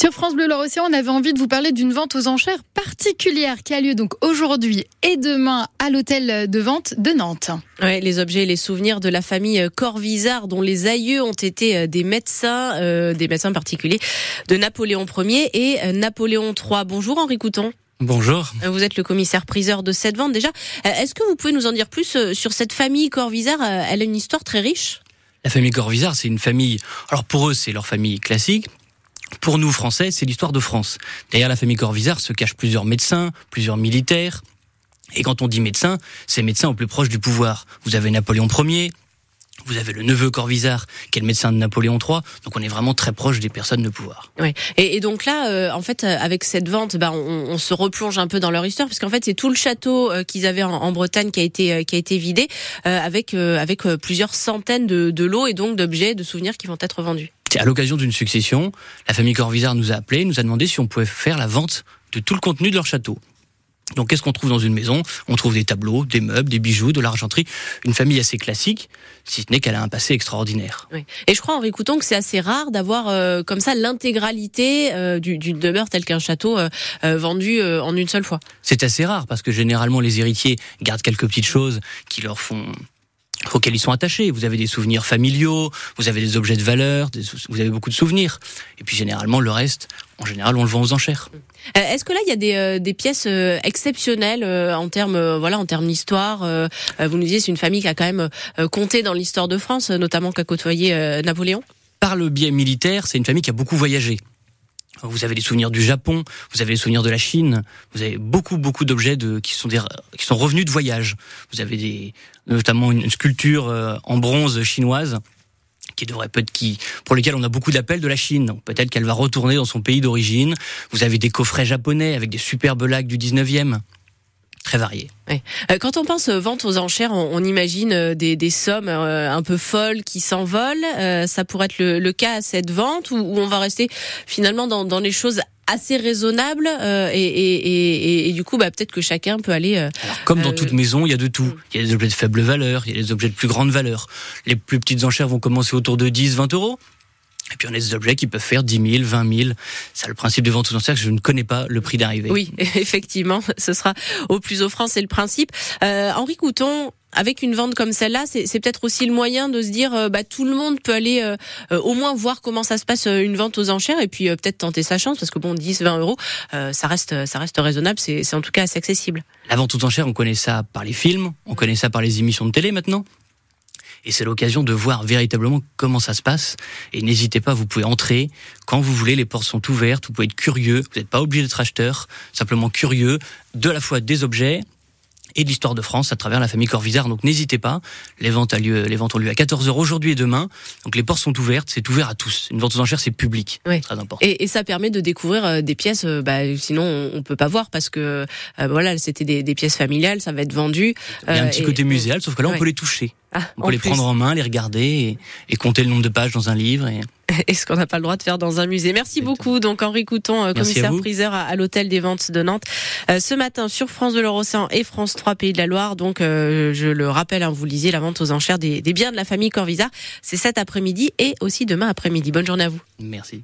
Sur France Bleu Océan, on avait envie de vous parler d'une vente aux enchères particulière qui a lieu donc aujourd'hui et demain à l'hôtel de vente de Nantes. Ouais, les objets et les souvenirs de la famille Corvisart dont les aïeux ont été euh, des médecins, euh, des médecins particuliers de Napoléon Ier et euh, Napoléon III. Bonjour Henri Couton. Bonjour. Vous êtes le commissaire priseur de cette vente déjà. Est-ce que vous pouvez nous en dire plus sur cette famille Corvisart? Elle a une histoire très riche. La famille Corvisart, c'est une famille. Alors pour eux, c'est leur famille classique. Pour nous, Français, c'est l'histoire de France. Derrière la famille Corvisart se cachent plusieurs médecins, plusieurs militaires. Et quand on dit médecin, c'est médecin au plus proche du pouvoir. Vous avez Napoléon Ier, vous avez le neveu Corvisart, qui est le médecin de Napoléon III. Donc on est vraiment très proche des personnes de pouvoir. Oui. Et, donc là, euh, en fait, avec cette vente, bah, on, se replonge un peu dans leur histoire, parce qu'en fait, c'est tout le château euh, qu'ils avaient en, Bretagne qui a été euh, qui a été vidé, avec avec plusieurs centaines de, de lots et donc d'objets, de souvenirs qui vont être vendus. À l'occasion d'une succession, la famille Corvisart nous a appelé, nous a demandé si on pouvait faire la vente de tout le contenu de leur château. Donc qu'est-ce qu'on trouve dans une maison? On trouve des tableaux, des meubles, des bijoux, de l'argenterie. Une famille assez classique, si ce n'est qu'elle a un passé extraordinaire. Oui. Et je crois, en écoutant que c'est assez rare d'avoir euh, comme ça l'intégralité euh, d'une demeure telle qu'un château euh, vendu en une seule fois. C'est assez rare parce que généralement les héritiers gardent quelques petites choses qui leur font auxquels ils sont attachés. Vous avez des souvenirs familiaux, vous avez des objets de valeur, vous avez beaucoup de souvenirs. Et puis généralement, le reste, en général, on le vend aux enchères. Euh, est-ce que là, il y a des, euh, des pièces euh, exceptionnelles en termes, voilà, en termes d'histoire Vous nous disiez, c'est une famille qui a quand même compté dans l'histoire de France, notamment qui a côtoyé Napoléon? Par le biais militaire, c'est une famille qui a beaucoup voyagé. Vous avez des souvenirs du Japon, vous avez des souvenirs de la Chine, vous avez beaucoup beaucoup d'objets qui sont qui sont revenus de voyage. Vous avez des, notamment une sculpture euh, en bronze chinoise qui devrait peut-être qui pour lesquels on a beaucoup d'appels de la Chine. Peut-être qu'elle va retourner dans son pays d'origine. Vous avez des coffrets japonais avec des superbes lacs du 19e très variés. Euh, quand on pense vente aux enchères, on, imagine euh, des, sommes euh, un peu folles qui s'envolent. ça pourrait être le, cas à cette vente où, on va rester finalement dans, les choses assez raisonnables et, du coup bah, peut-être que chacun peut aller comme dans toute maison il y a de tout mm. il y a des objets de faible valeur il y a des objets de plus grande valeur les plus petites enchères vont commencer autour de 10 20 euros et puis on a des objets qui peuvent faire 10 000, 20 000. C'est le principe de vente aux enchères. Je ne connais pas le prix d'arrivée. Oui, effectivement, ce sera au plus offrant, c'est le principe. Euh, Henri Couton, avec une vente comme celle-là, c'est peut-être aussi le moyen de se dire, euh, bah, tout le monde peut aller euh, euh, au moins voir comment ça se passe une vente aux enchères et puis peut-être tenter sa chance parce que bon, 10, 20 euros, ça reste, ça reste raisonnable. C'est en tout cas assez accessible. La vente aux enchères, on connaît ça par les films, on connaît ça par les émissions de télé maintenant. Et c'est l'occasion de voir véritablement comment ça se passe. Et n'hésitez pas, vous pouvez entrer quand vous voulez, les portes sont ouvertes, vous pouvez être curieux, vous n'êtes pas obligé d'être acheteur, simplement curieux de la fois des objets et de l'histoire de France à travers la famille Corvisart. Donc n'hésitez pas, les ventes, a lieu, les ventes ont lieu à 14h aujourd'hui et demain. Donc les portes sont ouvertes, c'est ouvert à tous. Une vente aux enchères, c'est public. Oui. Très important. Et, et, ça permet de découvrir euh, des pièces, euh, bah, sinon on peut pas voir parce que euh, voilà, c'était des, des, pièces familiales, ça va être vendu. Il y a un petit côté muséal, sauf que là on peut les toucher. Ah, on peut les prendre en main, les regarder et, compter le nombre de pages dans un livre. Et... Et ce qu'on n'a pas le droit de faire dans un musée. Merci beaucoup. Donc Henri Couton, euh, commissaire priseur à, l'hôtel des ventes de Nantes, euh, ce matin sur France de l'Océan et France 3 Pays de la Loire. Donc euh, je le rappelle, hein, vous lisiez la vente aux enchères des, des biens de la famille Corvisart. C'est cet après-midi et aussi demain après-midi. Bonne journée à vous. Merci.